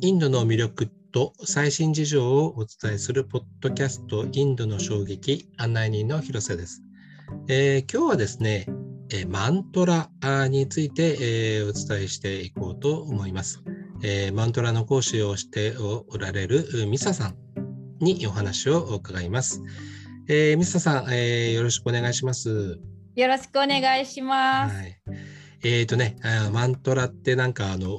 インドの魅力と最新事情をお伝えするポッドキャストインドの衝撃案内人の広瀬です。えー、今日はですね、えー、マントラについて、えー、お伝えしていこうと思います。えマントラの講師をしておられるミサさんにお話を伺います。えミサさん、えよろしくお願いします。よろしくお願いします。はい、えっ、とね、マントラってなんかあの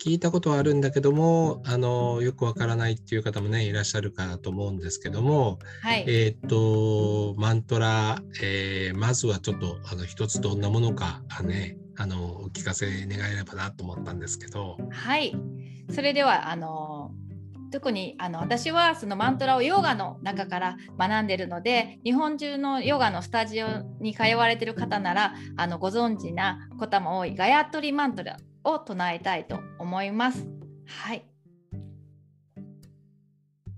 聞いたことはあるんだけどもあのよくわからないっていう方もねいらっしゃるかと思うんですけども、はい、えっ、とマントラ、えー、まずはちょっとあの一つどんなものかねあのお聞かせ願えればなと思ったんですけど。はい。それではあの特にあの私はそのマントラをヨガの中から学んでるので日本中のヨガのスタジオに通われてる方ならあのご存知な方も多いガヤトリマントラを唱えたいと思います。はい。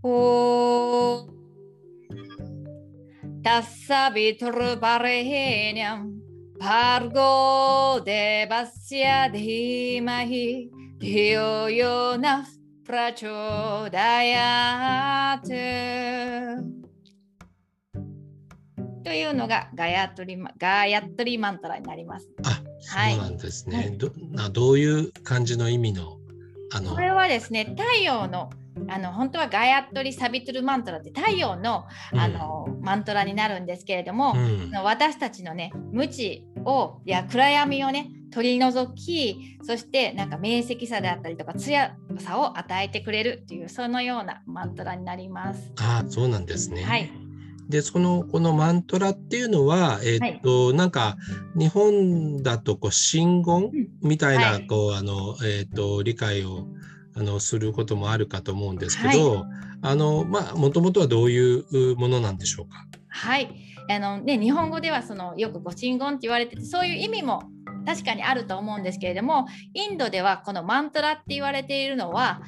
おタッサビトルバレヘニャンパルゴデバシアディマヒディオヨナフプラチョダヤテというのがガヤトリガヤトリマントラになります。あそうなんですね。はい、どどういう感じの意味のあのこれはですね太陽のあの本当はガヤットリ・サビトゥル・マントラって太陽の,、あのマントラになるんですけれども、うん、私たちのね無知をや暗闇をね取り除きそしてなんか明晰さであったりとか艶さを与えてくれるっていうそのようなマントラになります。あそうなんですね。はいでそのこのマントラっていうのは、えー、っと、はい、なんか日本だとこう真言みたいな、うん、こう、あのえー、っと理解をあのすることもあるかと思うんですけど、はい、あのまあもともとはどういうものなんでしょうか？はい。あのね、日本語ではそのよくご神言って言われててそういう意味も確かにあると思うんですけれどもインドではこのマントラって言われているのは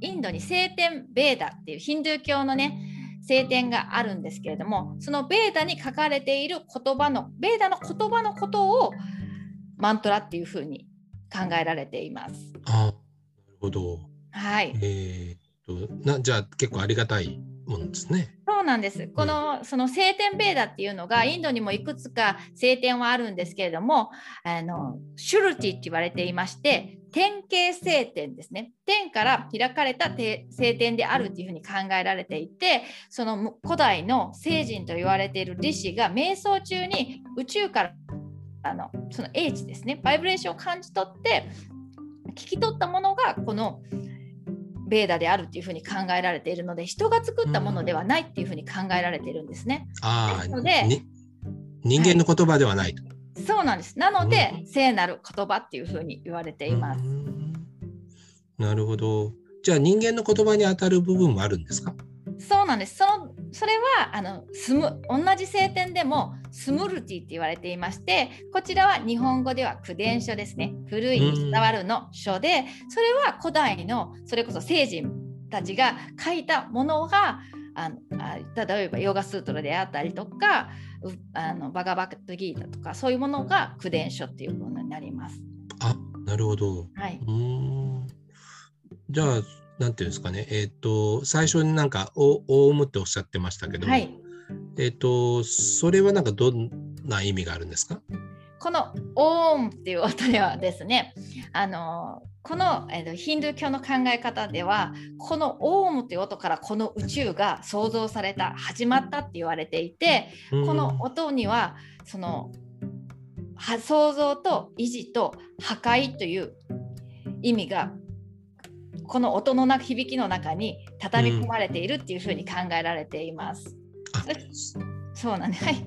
インドに聖典ベーダっていうヒンドゥー教のね聖典があるんですけれどもそのベーダに書かれている言葉のベーダの言葉のことをマントラっていうふうに考えられています。あなるほど。はい。えー、っとなじゃあ結構ありがたいものですね。そうなんです。このその聖典ベーダっていうのがインドにもいくつか聖典はあるんですけれども、あのシュルティって言われていまして、天形聖典ですね。天から開かれた聖典であるというふうに考えられていて、その古代の聖人と言われている弟子が瞑想中に宇宙からあのその英知ですね、バイブレーションを感じ取って聞き取ったものがこのベーダであるっていうふうに考えられているので人が作ったものではないっていうふうに考えられているんですね。あので人間の言葉ではないと、はい、そうなんです。なので、聖なる言葉っていうふうに言われています。なるほど。じゃあ人間の言葉に当たる部分もあるんですか？そうなんです。そのそれはあのスム同じ聖典でもスムルティって言われていましてこちらは日本語では口伝書ですね古いに伝わるの書でそれは古代のそれこそ聖人たちが書いたものがあのあ例えばヨガスートラであったりとかあのバガバットギータとかそういうものが口伝書っていうものになります。あなるほど。はい、うん。じゃあなんていうんですかね、えっ、ー、と、最初になんか、お、オウっておっしゃってましたけども、はい、えっ、と、それはなんかどんな意味があるんですか？このオームっていう音ではですね、あのこの、えーと、ヒンドゥー教の考え方ではこのオームという音からこの宇宙が創造された始まったって言われていてこの音にはその創造と維持と破壊という意味がこの音の響きの中に畳み込まれているっていうふうに考えられています。うん、そうなんです。はい。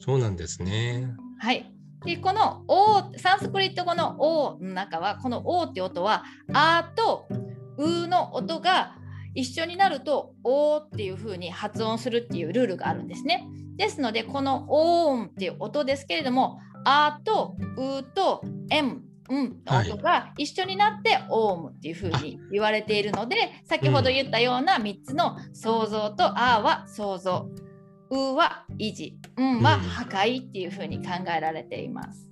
そうなんですね。はい。でこの「お」サンスクリット語の「お」の中はこの「お」って音は「あ」と「う」の音が一緒になると「お」っていうふうに発音するっていうルールがあるんですね。ですのでこの「お」っていう音ですけれども「あ」と「う」と「M」うん、音が一緒になってオウムっていうふうに言われているので先ほど言ったような3つの創造と「あ」は創造「う」は維持「うん」は破壊っていうふうに考えられています。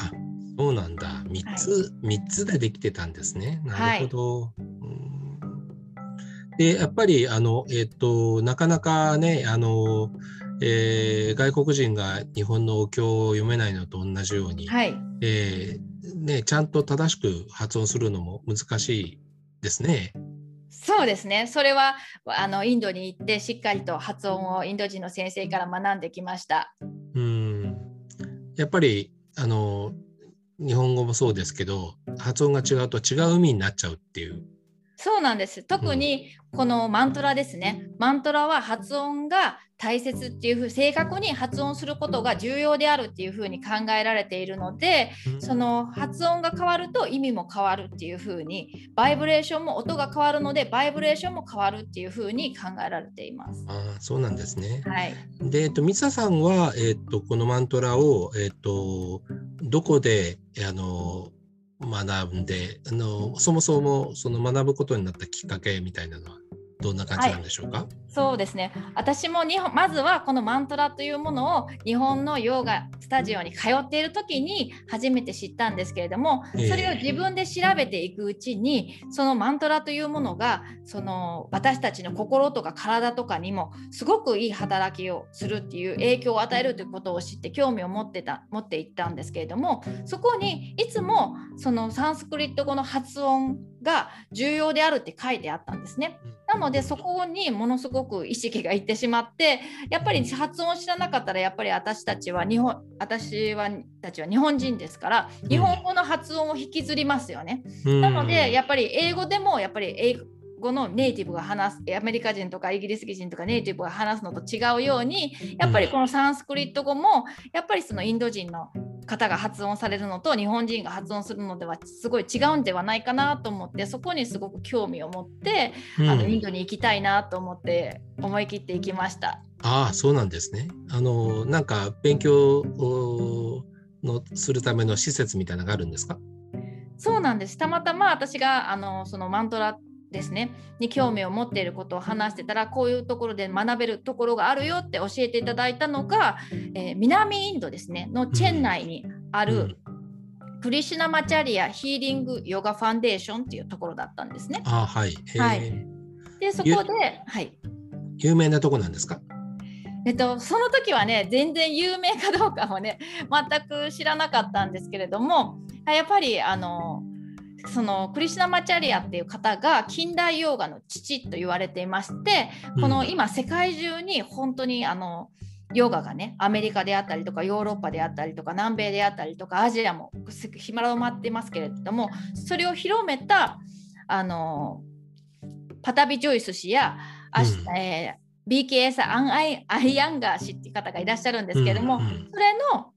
あそうなんだ。3つ、三つでできてたんですね。なるほど。うんで、やっぱり、あの、えっ、と、なかなかね、あの、えー外国人が日本のお経を読めないのと同じように、はい。えーね、ちゃんと正しく発音するのも難しいですね。そうですね。それはあのインドに行ってしっかりと発音をインド人の先生から学んできました。うん。やっぱり、あの、日本語もそうですけど、発音が違うと違う意味になっちゃうっていう。そうなんです。特にこのマントラですね。マントラは発音が大切っていうふう正確に発音することが重要であるっていうふうに考えられているので、その発音が変わると意味も変わるっていうふうに、バイブレーションも音が変わるので、バイブレーションも変わるっていうふうに考えられています。ああ、そうなんですね。はい。で、えっと、ミサさんは、えっと、このマントラを、えっと、どこで、あの、学んで、あの、そもそも、その学ぶことになったきっかけみたいなのは、どんな感じなんでしょうか？そうですね。私も日本まずはこのマントラというものを日本のヨガスタジオに通っている時に初めて知ったんですけれども、ええそれを自分で調べていくうちにそのマントラというものがその私たちの心とか体とかにもすごくいい働きをするっていう影響を与えるということを知って興味を持ってた持っていったんですけれどもそこにいつもそのサンスクリット語の発音が重要であるって書いてあったんですね。なのでそこにものすごく意識がいってしまってやっぱり発音を知らなかったらやっぱり私たちは日本私はたちは日本人ですから日本語の発音を引きずりますよね。うん。なのでやっぱり英語でもやっぱり英語のネイティブが話すアメリカ人とかイギリス人とかネイティブが話すのと違うようにやっぱりこのサンスクリット語もやっぱりそのインド人の方が発音されるのと日本人が発音するのではすごい違うんではないかなと思ってそこにすごく興味を持ってうんあのインドに行きたいなと思って思い切って行きました。ああ、そうなんですね。あの、なんか勉強をのするための施設みたいなのがあるんですか？そうなんです。たまたま私があのそのマントラですね。に興味を持っていることを話してたらこういうところで学べるところがあるよって教えていただいたのが、えー南インドですね。のチェン内にある、うん。クリシュナマチャリアヒーリングヨガファンデーションっていうところだったんですね。ああ、はい。はい。でそこで、はい。有名なとこなんですか？えっと、その時はね全然有名かどうかもね全く知らなかったんですけれどもやっぱりあのそのクリシュナマチャリアっていう方が近代ヨーガの父と言われていましてこのうん今世界中に本当にあのヨガがねアメリカであったりとかヨーロッパであったりとか南米であったりとかアジアも広まってますけれどもそれを広めたあのパタビ・ジョイス氏や、うん。えー BKS アンアイ・アイアンガー氏っていう方がいらっしゃるんですけれども、うんうん。それの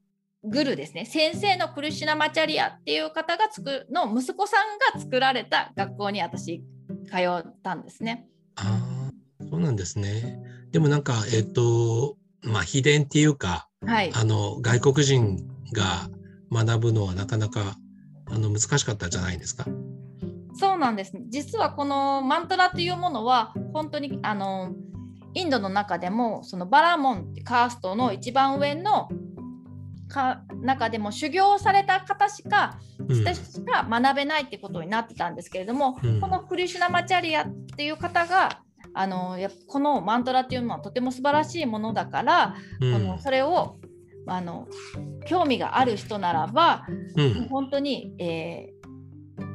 グルですね先生のクリシュナマチャリアっていう方がつくの息子さんが作られた学校に私通ったんですね。ああ、そうなんですね。でもなんか、えっ、と、まあ、秘伝っていうか、はい、あの、外国人が学ぶのはなかなか、あの、難しかったんじゃないですか。そうなんです。実はこのマントラというものは本当にあのインドの中でもそのバラモンってカーストの一番上のか中でも修行された方しかしか学べないってことになってたんですけれども、うん。このクリシュナマチャリアっていう方があのやこのマントラっていうのはとても素晴らしいものだから、うん。このそれをあの興味がある人ならばうん。本当に、えー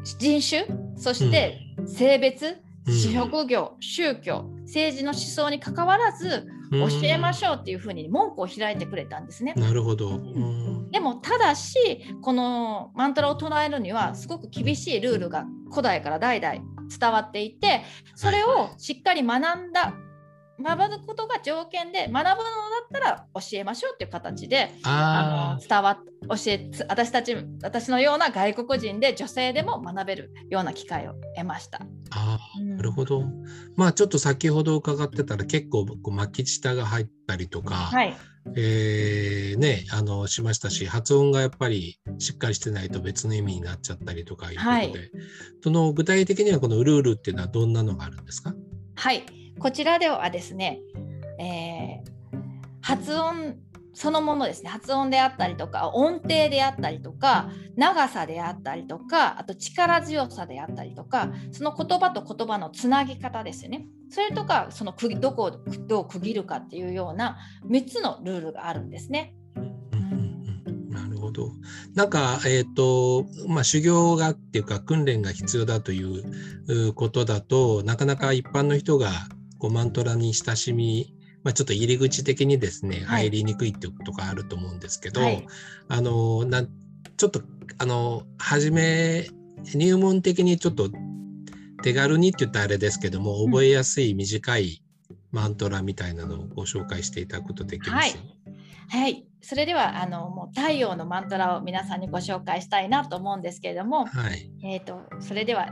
人種そして性別、うん。職業宗教政治の思想にかかわらずうん教えましょうっていうふうに文句を開いてくれたんですね。なるほど。うんでもただしこのマントラを唱えるにはすごく厳しいルールが古代から代々伝わっていてそれをしっかり学んだ学ぶことが条件で学ぶのだったら教えましょうっていう形でああの伝わっ教えつ私たち私のような外国人で女性でも学べるような機会を得ました。ーあなるほど。まあちょっと先ほど伺ってたら結構こう巻き舌が入ったりとか、はい、えーね、あのしましたし発音がやっぱりしっかりしてないと別の意味になっちゃったりとかいうことで、はい。その具体的にはこのルールっていうのはどんなのがあるんですか？はい、こちらではですね、えー発音そのものですね発音であったりとか音程であったりとか長さであったりとかあと力強さであったりとかその言葉と言葉のつなぎ方ですよねそれとかそのどこをどう区切るかっていうような3つのルールがあるんですね。なるほど。なんか、えっ、ー、と、まあ、修行がっていうか、訓練が必要だということだと、なかなか一般の人がこうマントラに親しみまあ、ちょっと入り口的にですね、入りにくいっていうことがあると思うんですけど、はい、あのなちょっとあの初め入門的にちょっと手軽にって言ったらあれですけども覚えやすい短いマントラみたいなのをご紹介していただくことできます、はい、はい、それではあのもう太陽のマントラを皆さんにご紹介したいなと思うんですけれども、はい、えとそれでは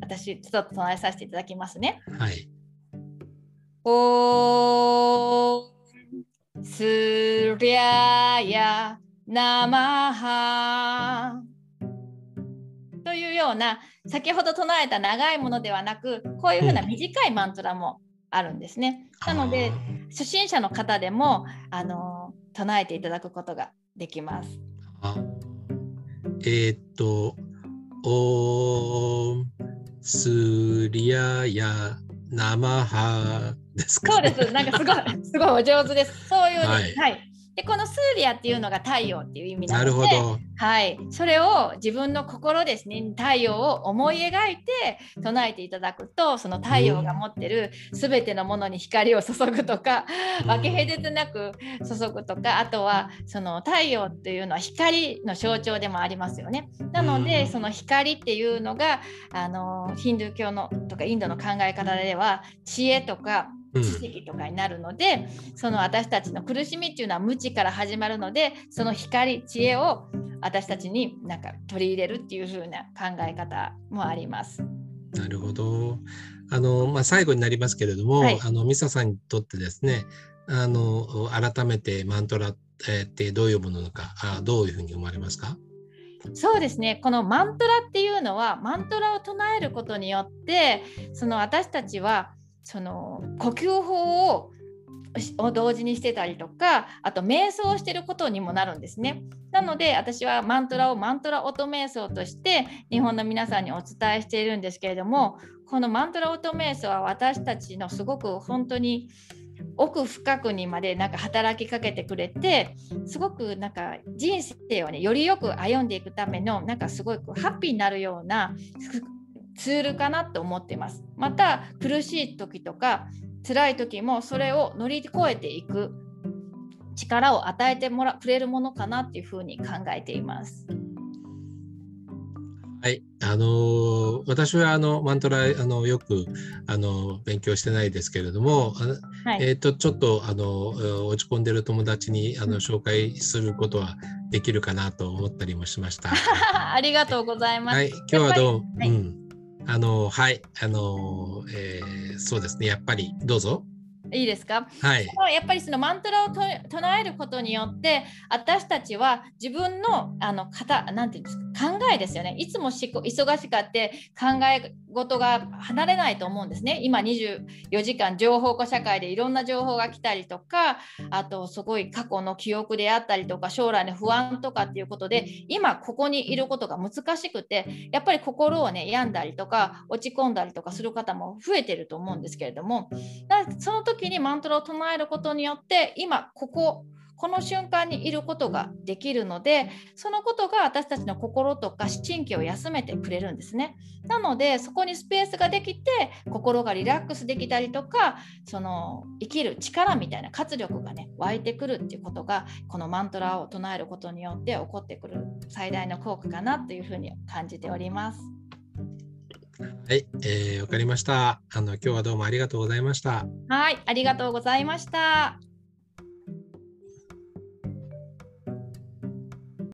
私ちょっと唱えさせていただきますね。はい。おすりゃやなまは。というような先ほど唱えた長いものではなくこういうふうな短いマントラもあるんですね。なので初心者の方でもあの唱えていただくことができます。えー、っと「おすりゃやなまは」ですか、ね、そうです。なんかすごい、すごいお上手です。そういう、はい、はい。でこのスーリアっていうのが太陽っていう意味なので、なるほどはい、それを自分の心ですね太陽を思い描いて唱えていただくとその太陽が持ってる全てのものに光を注ぐとか、分け隔てなく注ぐとかあとはその太陽っていうのは光の象徴でもありますよね。なのでその光っていうのがあのヒンドゥー教のとかインドの考え方では知恵とか知識とかになるので、うん、その私たちの苦しみっていうのは無知から始まるのでその光知恵を私たちになんか取り入れるっていう風な考え方もあります。なるほど。あのまあ、最後になりますけれども、はい、あのミサさんにとってですねあの改めてマントラってどういうものなのかあどういうふうに思われますか？そうですねこのマントラっていうのはマントラを唱えることによってその私たちはその呼吸法をを同時にしてたりとかあと瞑想してることにもなるんですね。なので私はマントラをマントラ音瞑想として日本の皆さんにお伝えしているんですけれどもこのマントラ音瞑想は私たちのすごく本当に奥深くにまでなんか働きかけてくれてすごくなんか人生をねよりよく歩んでいくためのなんかすごくハッピーになるようなツールかなと思ってます。また苦しい時とか辛い時もそれを乗り越えていく力を与えてもらくれるものかなっていうふうに考えています。はい、あのー、私はあのマントラあのよくあの勉強してないですけれども、はい、えっ、ー、とちょっとあの落ち込んでる友達にあの紹介することはできるかなと思ったりもしました。ありがとうございます。はい、今日はどう？も、はい、うんあの、はい、あの、えー、そうですね、やっぱり、どうぞ。いいですか、はい、やっぱりそのマントラを唱えることによって私たちは自分のあの方なんていうんですか？考えですよね。いつもし忙しかって考え事が離れないと思うんですね。今24時間情報化社会でいろんな情報が来たりとかあとすごい過去の記憶であったりとか将来の不安とかっていうことで今ここにいることが難しくてやっぱり心をね病んだりとか落ち込んだりとかする方も増えてると思うんですけれどもその時時にマントラを唱えることによって今こここの瞬間にいることができるのでそのことが私たちの心とか神経を休めてくれるんですねなのでそこにスペースができて心がリラックスできたりとかその生きる力みたいな活力がね湧いてくるっていうことがこのマントラを唱えることによって起こってくる最大の効果かなというふうに感じております。はい、えー、わかりました。あの今日はどうもありがとうございました。はい、ありがとうございました。